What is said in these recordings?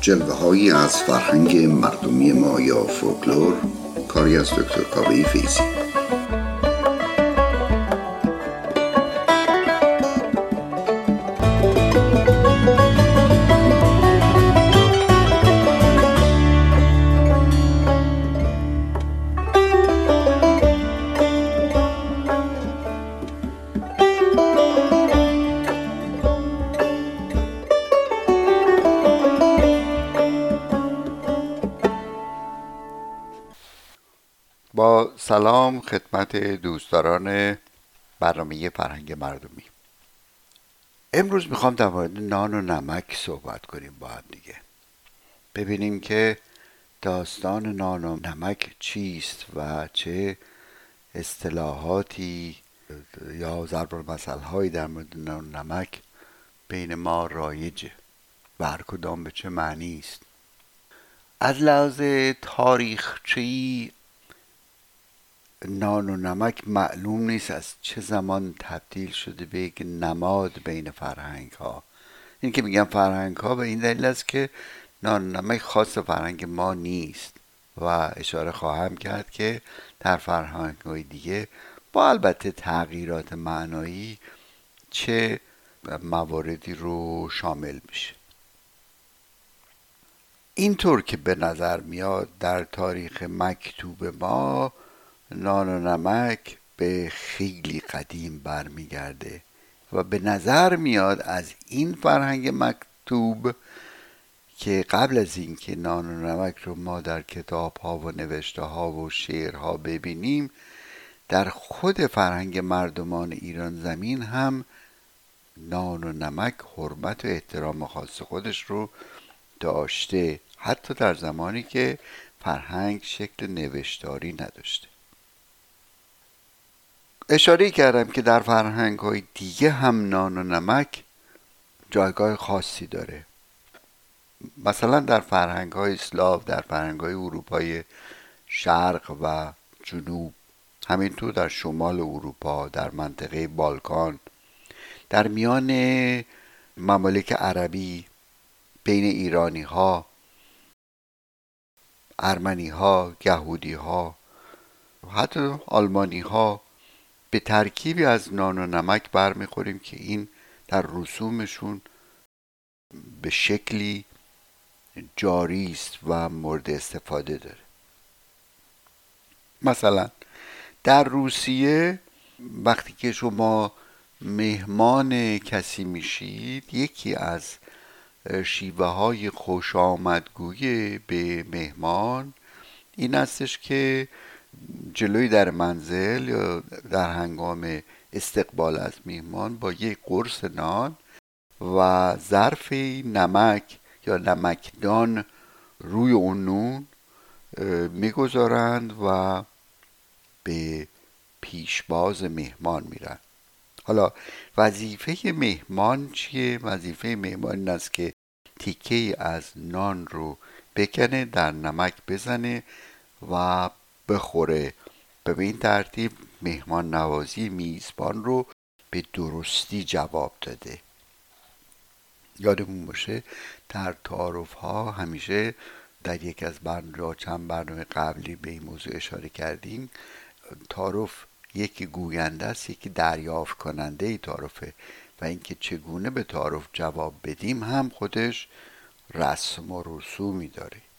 جلوه از فرهنگ مردمی ما یا فولکلور کاری از دکتر کاوه فیزی با سلام خدمت دوستداران برنامه فرهنگ مردمی. امروز می‌خوام در مورد نان و نمک صحبت کنیم با هم دیگه. ببینیم که داستان نان و نمک چیست و چه اصطلاحاتی یا ضرب المثل هایی در مورد نان و نمک بین ما رایجه و هر کدام به چه معنی است. از لحاظ تاریخچه‌ای نان و نمک معلوم نیست از چه زمان تبدیل شده به یک نماد بین فرهنگ ها این که میگم فرهنگ ها به این دلیل است که نان و نمک خاص فرهنگ ما نیست و اشاره خواهم کرد که در فرهنگ های دیگه با البته تغییرات معنایی چه مواردی رو شامل میشه. اینطور که به نظر میاد در تاریخ مکتوب ما نان و نمک به خیلی قدیم برمیگرده و به نظر میاد از این فرهنگ مکتوب که قبل از اینکه نان و نمک رو ما در کتاب ها و نوشته ها و شعرها ببینیم در خود فرهنگ مردمان ایران زمین هم نان و نمک حرمت و احترام خاص خودش رو داشته حتی در زمانی که فرهنگ شکل نوشتاری نداشته. اشاره کردم که در فرهنگ های دیگه هم نان و نمک جایگاه خاصی داره. مثلا در فرهنگ های اسلاو در فرهنگ های اروپای شرق و جنوب همینطور در شمال اروپا در منطقه بالکان در میان ممالک عربی بین ایرانی ها ارمنی ها یهودی ها حتی آلمانی ها به ترکیبی از نان و نمک برمیخوریم که این در رسومشون به شکلی جاری است و مورد استفاده داره. مثلا در روسیه وقتی که شما مهمان کسی میشید یکی از شیوه های خوش آمدگوی به مهمان این استش که جلوی در منزل یا در هنگام استقبال از میهمان با یک قرص نان و ظرف نمک یا نمکدان روی اون نون می‌گذارند و به پیشباز مهمان میرن حالا وظیفه مهمان چیه؟ وظیفه مهمان این است که تیکه از نان رو بکنه در نمک بزنه و بخوره. به این ترتیب مهمان نوازی میزبان رو به درستی جواب داده. یادمون باشه در تعارف ها همیشه در یک از برنامه چند برنامه قبلی به این موضوع اشاره کردیم. تعارف یکی گوینده است یکی دریافت کننده ای تعارفه و اینکه چگونه به تعارف جواب بدیم هم خودش رسم و رسومی داره.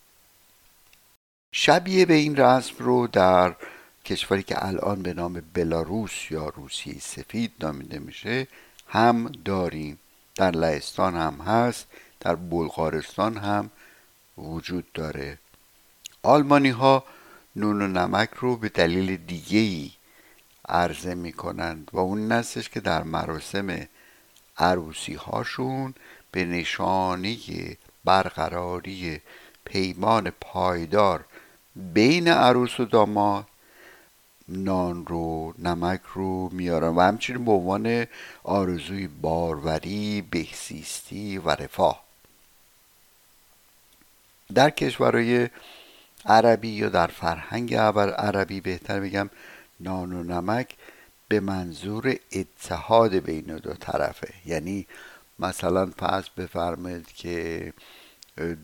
شبیه به این رسم رو در کشوری که الان به نام بلاروس یا روسیه سفید نامیده میشه هم داریم. در لهستان هم هست در بلغارستان هم وجود داره. آلمانی ها نون و نمک رو به دلیل دیگه ای عرضه می کنند و اون نستش که در مراسم عروسی هاشون به نشانه برقراری پیمان پایدار بین عروس و داماد نان رو نمک رو میارن و همچنین به عنوان آرزوی باروری بهسیستی و رفاه. در کشورهای عربی یا در فرهنگ عربی بهتر بگم نان و نمک به منظور اتحاد بین دو طرفه. یعنی مثلا پس بفرمایید که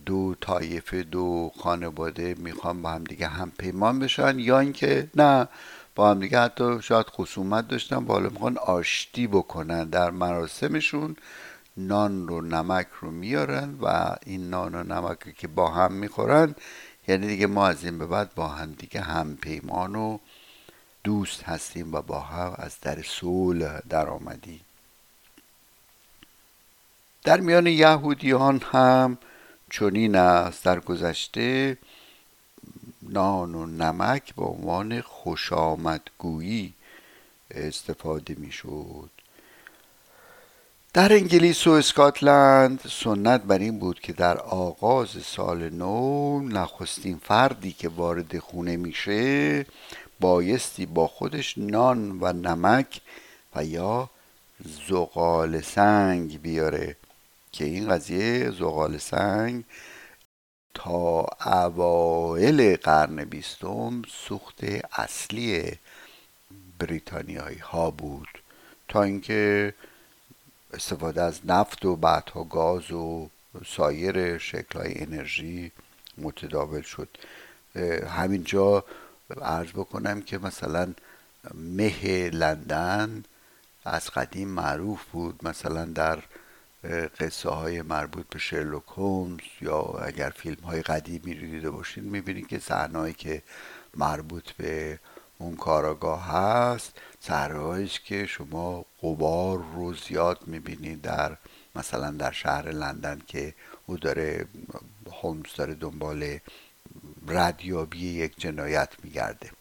دو طایفه دو خانواده می‌خوان با هم دیگه هم پیمان بشن یا اینکه نه با هم دیگه حتی شاید خصومت داشتن با حالا می‌خوان آشتی بکنن. در مراسمشون نان رو نمک رو میارن و این نان و نمک که با هم می‌خورن یعنی دیگه ما از این به بعد با هم دیگه هم پیمان و دوست هستیم و با هم از در صلح در آمدیم در میان یهودیان هم چنین است در گذشته نان و نمک به عنوان خوشامدگویی استفاده می‌شد. در انگلیس و اسکاتلند سنت بر این بود که در آغاز سال نو نخستین فردی که وارد خونه میشه بایستی با خودش نان و نمک و یا زغال سنگ بیاره. که این قضیه زغال سنگ تا اوایل قرن بیستم سوخت اصلی بریتانیایی ها بود. تا اینکه استفاده از نفت و بعدها گاز و سایر شکلهای انرژی متداول شد. همینجا عرض بکنم که مثلا مه لندن از قدیم معروف بود. مثلا در قصه های مربوط به شرلوک هومز یا اگر فیلم های قدیمی رو دیده باشین می‌بینید که صحنه‌ای که مربوط به اون کاراگاه هست صحنه‌هایی که شما قبار رو زیاد می‌بینید در مثلا در شهر لندن که او داره هومز داره دنبال ردیابی یک جنایت میگرده.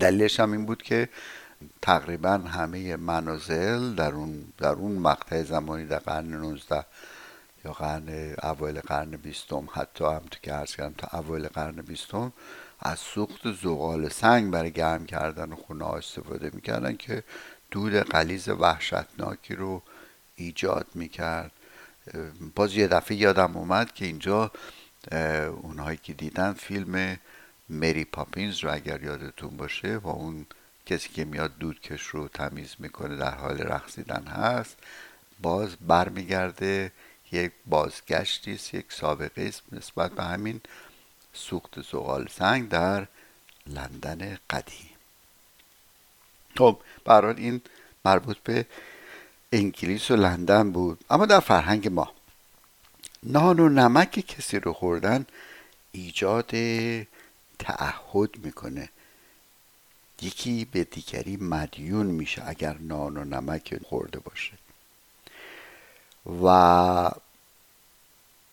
دلیلش هم این بود که تقریبا همه منازل در اون, در اون مقطع زمانی در قرن 19 یا قرن اوایل قرن بیستم حتی هم تو که عرض کردم تا اوایل قرن بیستم از سوخت زغال سنگ برای گرم کردن خونه ها استفاده می‌کردن که دود قلیز وحشتناکی رو ایجاد می‌کرد. باز یه دفعه یادم اومد که اینجا اونهایی که دیدن فیلم مری پاپینز رو اگر یادتون باشه با اون کسی که میاد دودکش رو تمیز می‌کنه در حال رقصیدن هست باز برمیگرده یک بازگشتی است یک سابقه است نسبت به همین سوخت زغال سنگ در لندن قدیم. خب برای این مربوط به انگلیس و لندن بود. اما در فرهنگ ما نان و نمک کسی رو خوردن ایجاد تعهد می‌کنه. یکی به دیگری مدیون میشه اگر نان و نمک خورده باشه. و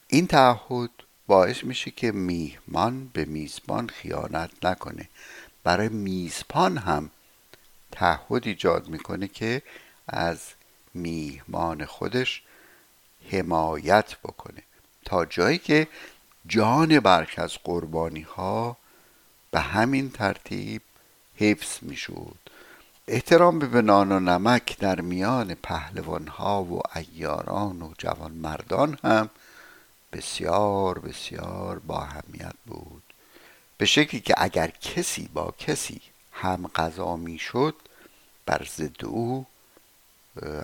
این تعهد باعث میشه که میهمان به میزبان خیانت نکنه. برای میزبان هم تعهد ایجاد می‌کنه که از میهمان خودش حمایت بکنه. تا جایی که جان برخی از قربانی ها به همین ترتیب حفظ می‌شد. احترام به نان و نمک در میان پهلوان ها و ایاران و جوان مردان هم بسیار بسیار با اهمیت بود. به شکلی که اگر کسی با کسی هم غذا می‌شد بر ضد او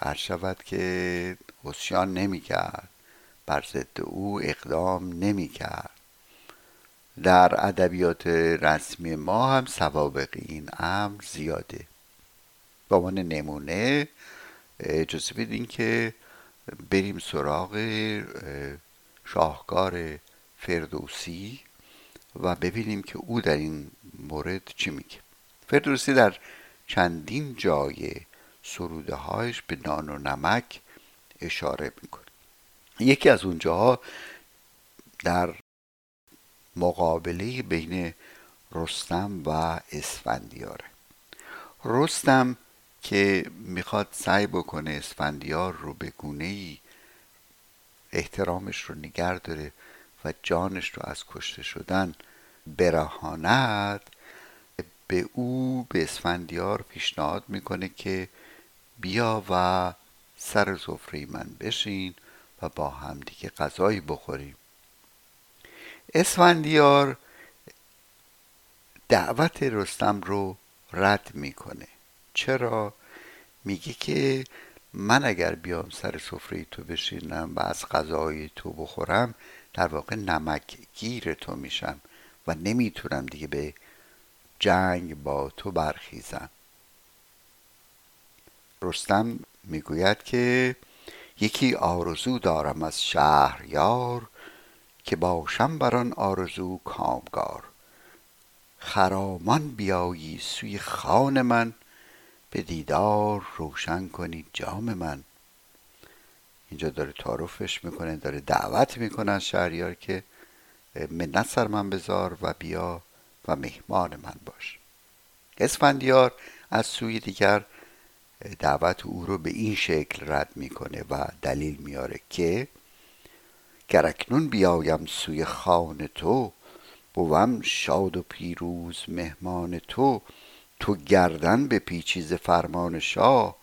عرض شود که حسیان نمی‌کرد. بر ضد او اقدام نمی‌کرد. در ادبیات رسمی ما هم سوابق این امر زیاده. با عنوان نمونه اجازه بدین که بریم سراغ شاهکار فردوسی و ببینیم که او در این مورد چی میگه. فردوسی در چندین جای سروده هایش به نان و نمک اشاره می‌کنه. یکی از اونجاها در مقابله بین رستم و اسفندیاره رستم که می‌خواد سعی بکنه اسفندیار رو به گونه ای احترامش رو نگر داره و جانش رو از کشته شدن برهاند به او به اسفندیار پیشنهاد می‌کنه که بیا و سر سفره من بشین و با هم دیگه غذایی بخوریم. اسفندیار دعوت رستم رو رد می‌کنه. چرا؟ میگه که من اگر بیام سر سفره تو بشینم و از غذای تو بخورم در واقع نمک گیر تو میشم و نمی‌تونم دیگه به جنگ با تو برخیزم. رستم می‌گوید که یکی آرزو دارم از شهریار که باشم بر آن آرزو کامگار. خرامان بیایی سوی خان من به دیدار روشن کنید جام من. اینجا داره تعارفش می‌کنه داره دعوت می‌کنه از شهریار که منت سر من بذار و بیا و مهمان من باش. اسفندیار از سوی دیگر دعوت او رو به این شکل رد می‌کنه و دلیل میاره که گرکنون بیایم سوی خان تو بوم شاد و پیروز مهمان تو. تو گردن به پیچیز فرمان شاه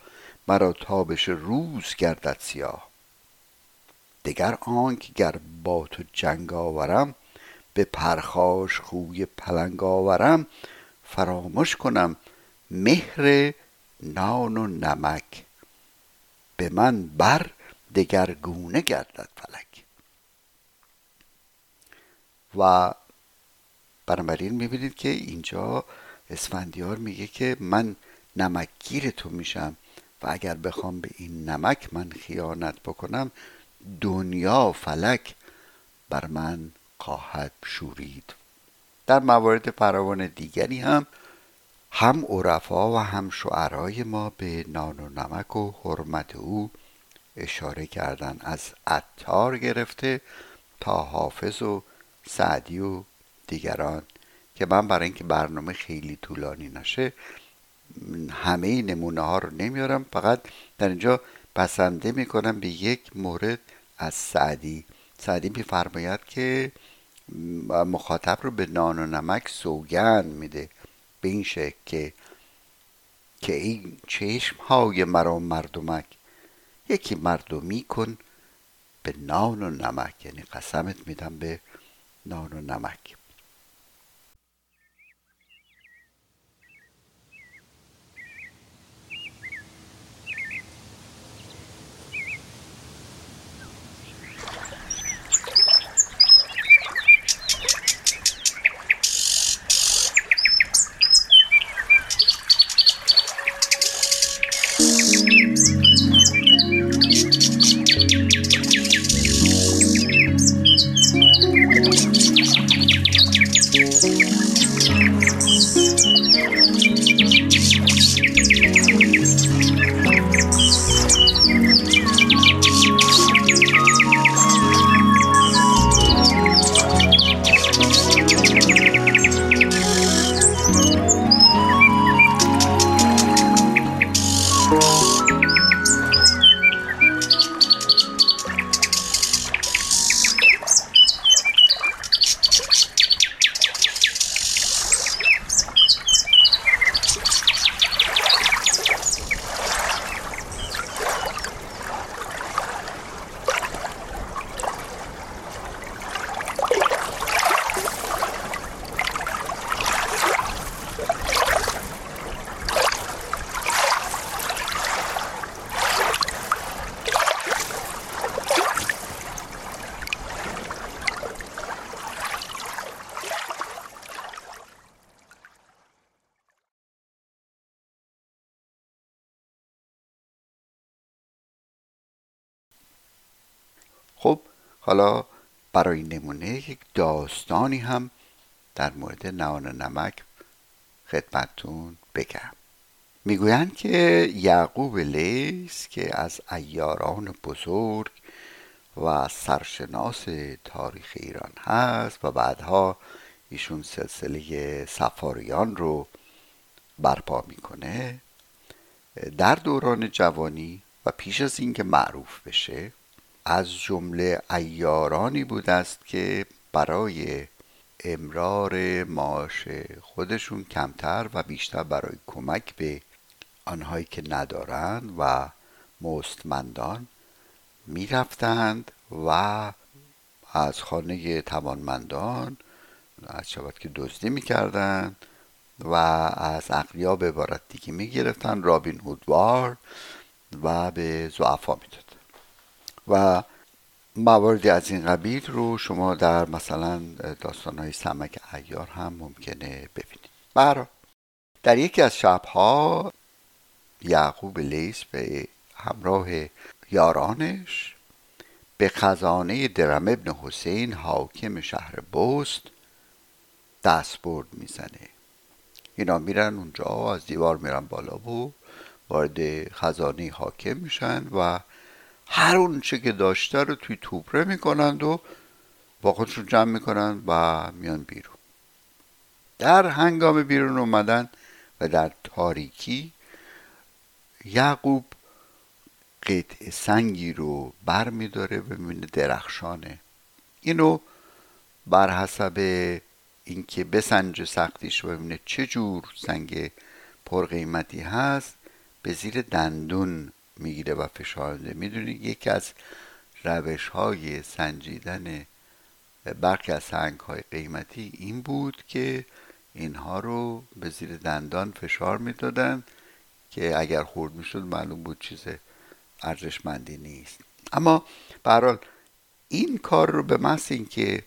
مرا تابش روز گردد سیاه. دگر آنک گر با تو جنگ آورم به پرخاش خوی پلنگ آورم فراموش کنم مهر نان و نمک. به من بر دگرگونه گردد فلک. و بنابراین می‌بینید که اینجا اسفندیار میگه که من نمکگیر تو میشم و اگر بخوام به این نمک من خیانت بکنم دنیا فلک بر من خواهد شورید. در موارد فراوان دیگری هم هم عرفا و هم شعرای ما به نان و نمک و حرمت او اشاره کردن. از عطار گرفته تا حافظ و سعدی و دیگران که من برای اینکه برنامه خیلی طولانی نشه همه نمونه ها رو نمیارم فقط در اینجا بسنده می‌کنم به یک مورد از سعدی. سعدی میفرماید که مخاطب رو به نان و نمک سوگند میده. به این شکل که که این چشم های مرا مردمک یکی مردمی کن به نان و نمک. یعنی قسمت میدم به نان و حالا برای نمونه یک داستانی هم در مورد نان نمک خدمتتون بگم. می‌گویند که یعقوب لیس که از ایاران بزرگ و سرشناس تاریخ ایران هست و بعدها ایشون سلسله سفاریان رو برپا می‌کنه در دوران جوانی و پیش از اینکه معروف بشه از جمله ایارانی بود است که برای امرار معاش خودشون کمتر و بیشتر برای کمک به آنهایی که ندارند و مستمندان می‌رفتند و از خانه توانمندان از شود که دزدی می‌کردند و از اقلیا به عبارت دیگه می‌گرفتن رابین هودوار و به زعفا می‌داد. و مواردی از این قبیل رو شما در مثلا داستان های سمک ایار هم ممکنه ببینید. برا در یکی از شبها یعقوب لیس به همراه یارانش به خزانه درم ابن حسین حاکم شهر بست دستبرد می‌زنه. اینا میرن اونجا از دیوار میرن بالا و وارد خزانه حاکم میشن و هر اون چه که داشته رو توی توبره می‌کنند و با خودشون جمع می‌کنند و میان بیرون. در هنگام بیرون اومدن و در تاریکی یعقوب قطع سنگی رو بر میداره و می‌بینه درخشانه. اینو بر حسب اینکه بسنج سختیش و ببینه چه جور سنگ پرقیمتی هست به زیر دندون می‌گیره و فشار میده. می‌دونید یکی از روش های سنجیدن برخی از سنگ های قیمتی این بود که اینها رو به زیر دندان فشار می‌دادن که اگر خورد می‌شد معلوم بود چیز ارزشمندی نیست. اما برحال این کار رو به محض اینکه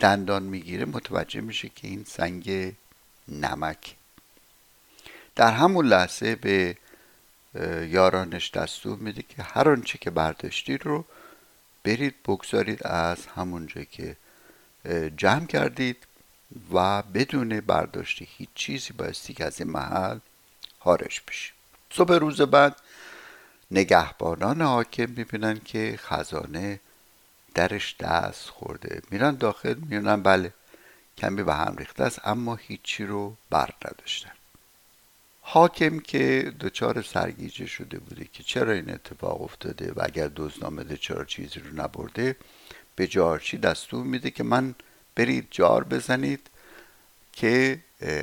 دندان می‌گیره متوجه میشه که این سنگ نمک. در همون لحظه به یارانش دستور میده که هر آنچه که برداشتید رو برید بگذارید از همونجا که جمع کردید و بدون برداشت هیچ چیزی بایستی که از این محل خارج بشه. صبح روز بعد نگهبانان حاکم می‌بینن که خزانه درش دست خورده. میرن داخل میونن بله کمی به هم ریخته است اما هیچی رو بر نداشتن. حاکم که دچار سرگیجه شده بوده که چرا این اتفاق افتاده و اگر دوز نامده چرا چیزی رو نبرده به جارچی دستور میده که من برید جار بزنید که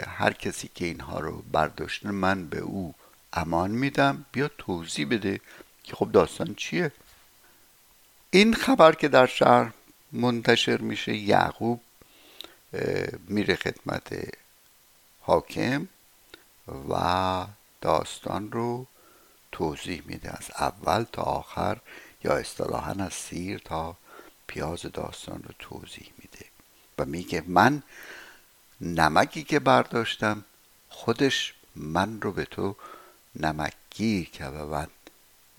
هر کسی که اینها رو برداشته من به او امان میدم بیا توضیح بده که خب داستان چیه. این خبر که در شهر منتشر میشه یعقوب میره خدمت حاکم. و داستان رو توضیح میده از اول تا آخر یا اصطلاحا از سیر تا پیاز داستان رو توضیح میده. و میگه من نمکی که برداشتم خودش من رو به تو نمکگیر که و من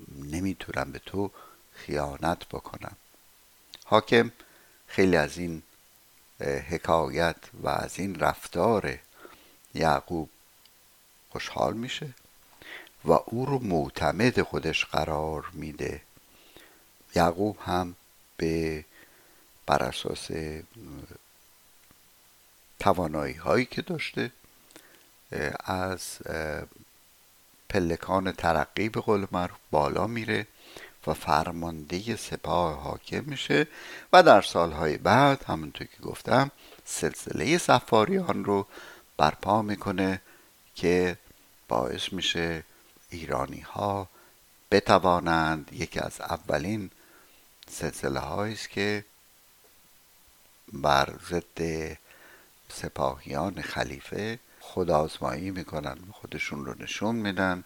نمی‌تونم به تو خیانت بکنم. حاکم خیلی از این حکایت و از این رفتار یعقوب خوشحال میشه و او رو معتمد خودش قرار میده. یعقوب هم به بر اساس توانایی هایی که داشته از پلکان ترقی به قول معروف بالا میره و فرمانده سپاه حاکم میشه و در سالهای بعد همونطور که گفتم سلسله سفاریان رو برپا می‌کنه که باعث میشه ایرانی ها بتوانند یکی از اولین سلسله است که بر ضد سپاهیان خلیفه خود آزمایی می‌کنن خودشون رو نشون میدن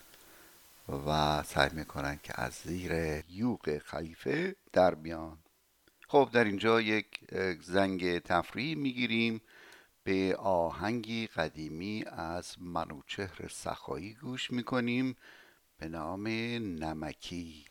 و سعی می‌کنن که از زیر یوق خلیفه در بیان. خب در اینجا یک زنگ تفریح می‌گیریم. به آهنگی قدیمی از منوچهر سخایی گوش می‌کنیم به نام نمکی.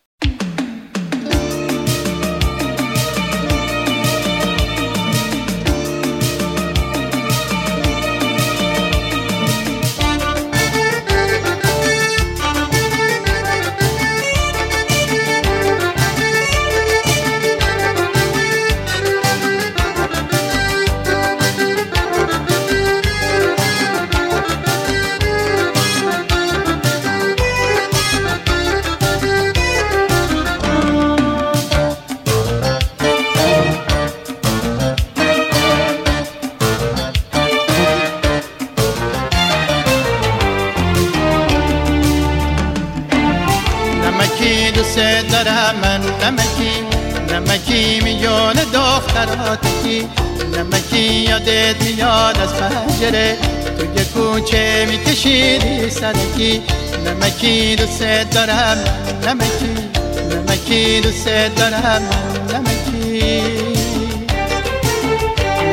نمکی دوست دارم نمکی نمکی دوست دارم نمکی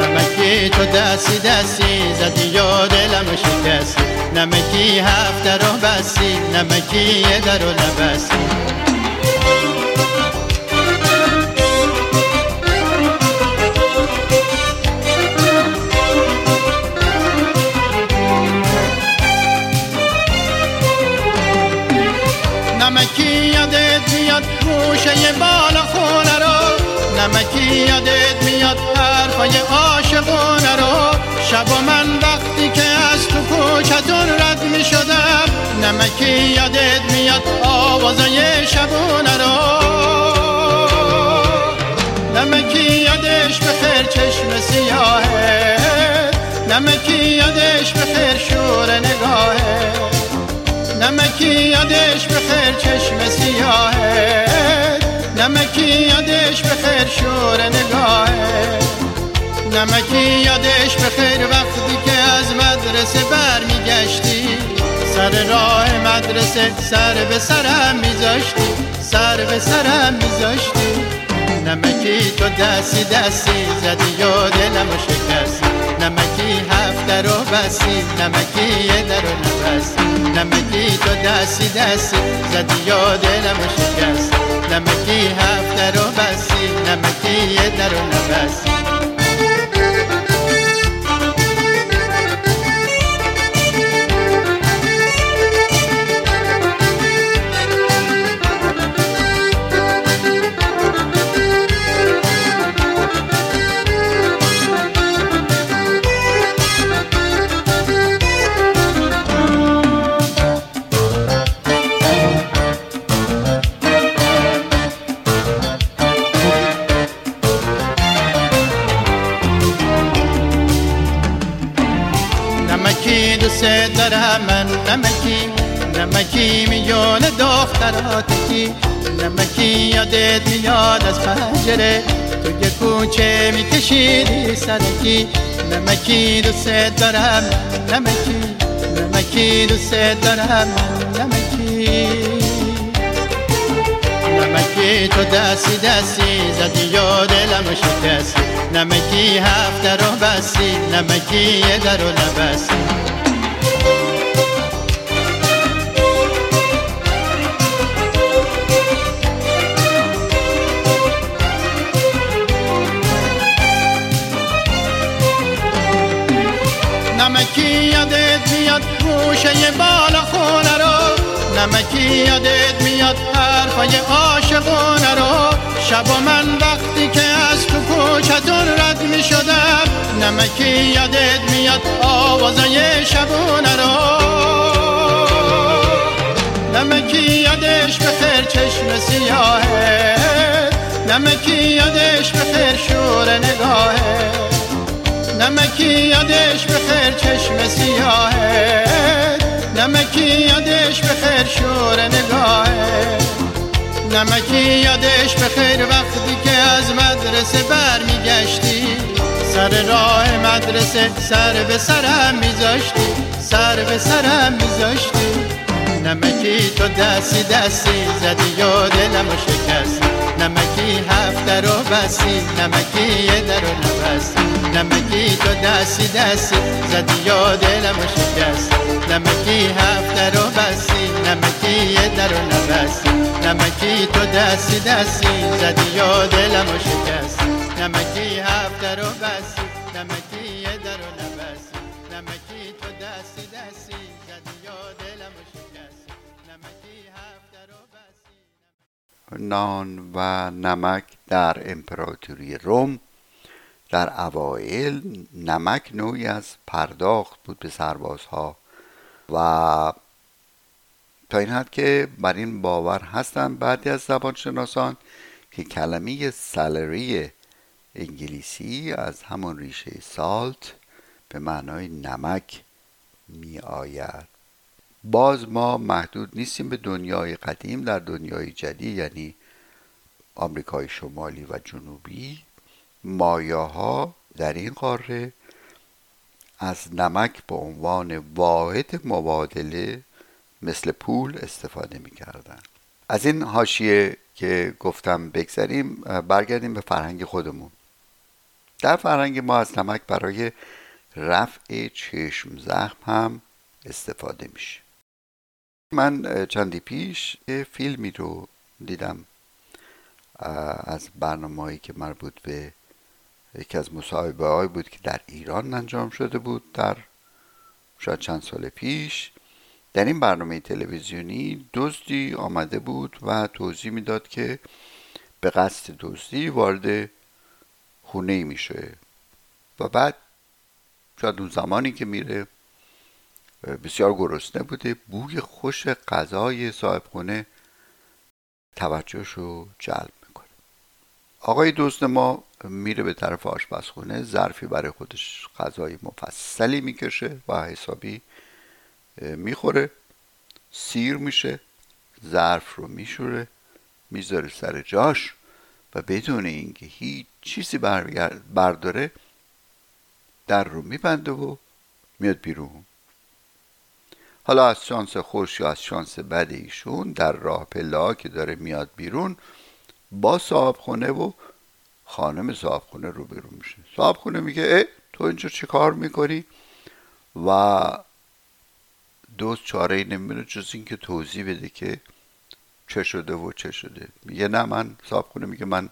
نمکی تو دستی دستی زدی یا دلم شکستی. نمکی هفته رو بستی نمکی یه در رو نبستی. یادت میاد حرفای عاشقونه رو. شب و من وقتی که از تو کوچتون رد می شدم نمکی یادت میاد آوازای شبونه رو. نمکی یادش به خیر چشم سیاهه. نمکی یادش به خیر شور نگاهه. نمکی یادش به خیر چشم سیاهه. نمکی یادش به خیر شور نگاهه. نمکی یادش به خیر وقتی که از مدرسه برمیگشتی. سر راه مدرسه سر به سرم میذاشتی. سر به سرم میذاشتی. نمکی تو دستی دستی زدی یا دلم شکستی. نمکی هفته رو بستی نمکی یه در رو نبستی. نمکی تو دستی دستی زدی یا دلم شکستی. نمکی هفته رو بستی نمکی یه در رو نبستی من نمکی نمکی میون دختراتکی نمکی یادت میاد از پنجره تو یه کوچه میکشیدی سرکی نمکی دوست دارم نمکی نمکی دوست دارم نمکی نمکی تو دستی دستی زدی یا دلم شکستی. نمکی هفته رو بستی نمکی یه در رو نبستی. میاد حرفای عاشقونه رو. شب و من وقتی که از تو کوچتون رد می شدم نمکی یادت میاد آوازای شبونه رو. نمکی یادش به خیر چشم سیاهه. نمکی یادش به خیر شور نگاهه. نمکی یادش به خیر چشم سیاهه. نمکی یادش به خیر شور نگاهه. نمکی یادش به خیر وقتی که از مدرسه برمیگشتی. سر راه مدرسه سر به سرم میذاشتی. سر به سرم میذاشتی. نمکی تو دستی دستی زدی یا دلم شکستی. نمکی هفته رو بستی نمکی یه در رو نبستی. نمکی تو دستی دستی زدی یا دلم شکستی. نمکی هفته رو بستی نمکی یه در رو نبستی نمکی تو دستی دستی زدی یا دلم شکستی. نمکی هفته رو بستی نمکی یه در رو نبستی نمکی تو دستی دستی زدی یا دلم شکستی. نمکی هفته رو نان و نمک در امپراتوری روم در اوایل نمک نوعی از پرداخت بود به سربازها. و تا این حد که بر این باور هستند بعضی از زبانشناسان که کلمه سالری انگلیسی از همون ریشه سالت به معنای نمک می آید. باز ما محدود نیستیم به دنیای قدیم در دنیای جدید یعنی آمریکای شمالی و جنوبی مایاها در این قاره از نمک به عنوان واحد مبادله مثل پول استفاده می‌کردن. از این حاشیه که گفتم بگذریم برگردیم به فرهنگ خودمون. در فرهنگ ما از نمک برای رفع چشم زخم هم استفاده میشه. من چندی پیش یه فیلمی رو دیدم از برنامه که مربوط به یکی از مصاحبه های بود که در ایران انجام شده بود در شاید چند سال پیش. در این برنامه تلویزیونی دزدی آمده بود و توضیح می‌داد که به قصد دزدی وارد خونه میشه و بعد شاید اون زمانی که میره بسیار گرسنه بوده بوی خوش غذای صاحب خونه توجهش رو جلب می‌کنه. آقای دوست ما میره به طرف آشپزخونه ظرفی برای خودش غذای مفصلی می‌کشه و حسابی می‌خوره سیر میشه ظرف رو میشوره می‌ذاره سر جاش و بدون اینکه هیچ چیزی برداره در رو میبنده و میاد بیرون. حالا از شانس خوش یا از شانس بد ایشون در راه پلا که داره میاد بیرون با صاحب خونه و خانم صاحب خونه رو بیرون میشه. صاحب خونه میگه ای تو اینجا چه کار می‌کنی؟ و دوست چاره ای نمیره جز اینکه توضیح بده که چه شده و چه شده. میگه نه من صاحب خونه میگه من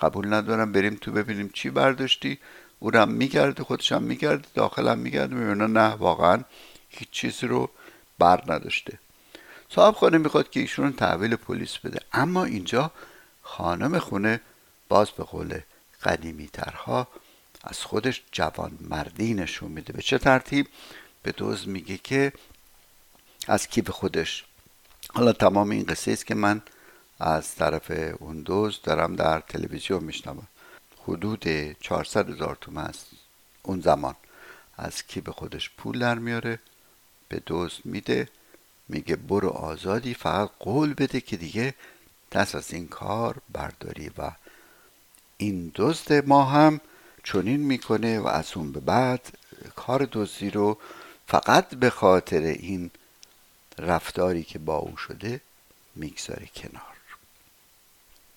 قبول ندارم بریم تو ببینیم چی برداشتی. اونم میگرده خودشم میگرده داخلم میگرده می‌بینه نه واقعا هیچ چیزی رو بر نداشته. صاحب خانه می‌خواد که ایشون تحویل پلیس بده. اما اینجا خانم خونه باز به قول قدیمی ترها از خودش جوان مردی نشون میده. به چه ترتیب؟ به دوز میگه که از کیف خودش. حالا تمام این قصه است که من از طرف اون دوز دارم در تلویزیون میشنوم. حدود 400 هزار تومن است اون زمان. از کیف خودش پول در میاره؟ به دوست میده. میگه برو آزادی فقط قول بده که دیگه دست از این کار برداری و این دزد ما هم چنین می‌کنه و از اون به بعد کار دزدی رو فقط به خاطر این رفتاری که با او شده می‌گذاره کنار.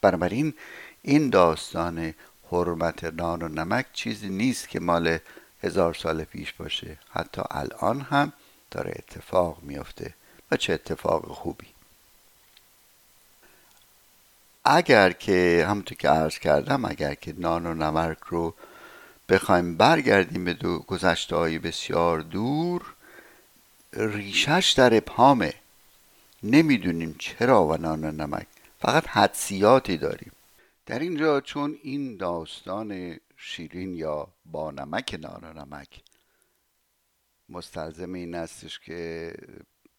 بنابراین این داستان حرمت نان و نمک چیزی نیست که مال هزار سال پیش باشه. حتی الان هم داره اتفاق میافته و چه اتفاق خوبی. اگر که همونطور که عرض کردم اگر که نان و نمک رو بخوایم برگردیم به دو گذشته های بسیار دور ریشش در ابهامه. نمی‌دونیم چرا و نان و نمک. فقط حدسیاتی داریم. در اینجا چون این داستان شیرین یا با نمک نان و نمک مستلزم این استش که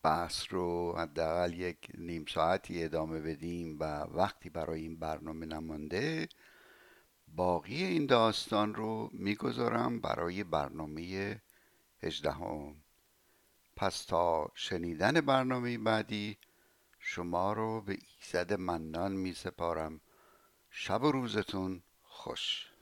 بحث رو حداقل یک نیم ساعتی ادامه بدیم و وقتی برای این برنامه نمانده باقی این داستان رو می‌گذارم برای برنامه هجدهم. پس تا شنیدن برنامه بعدی شما رو به ایزد منان می سپارم شب و روزتون خوش.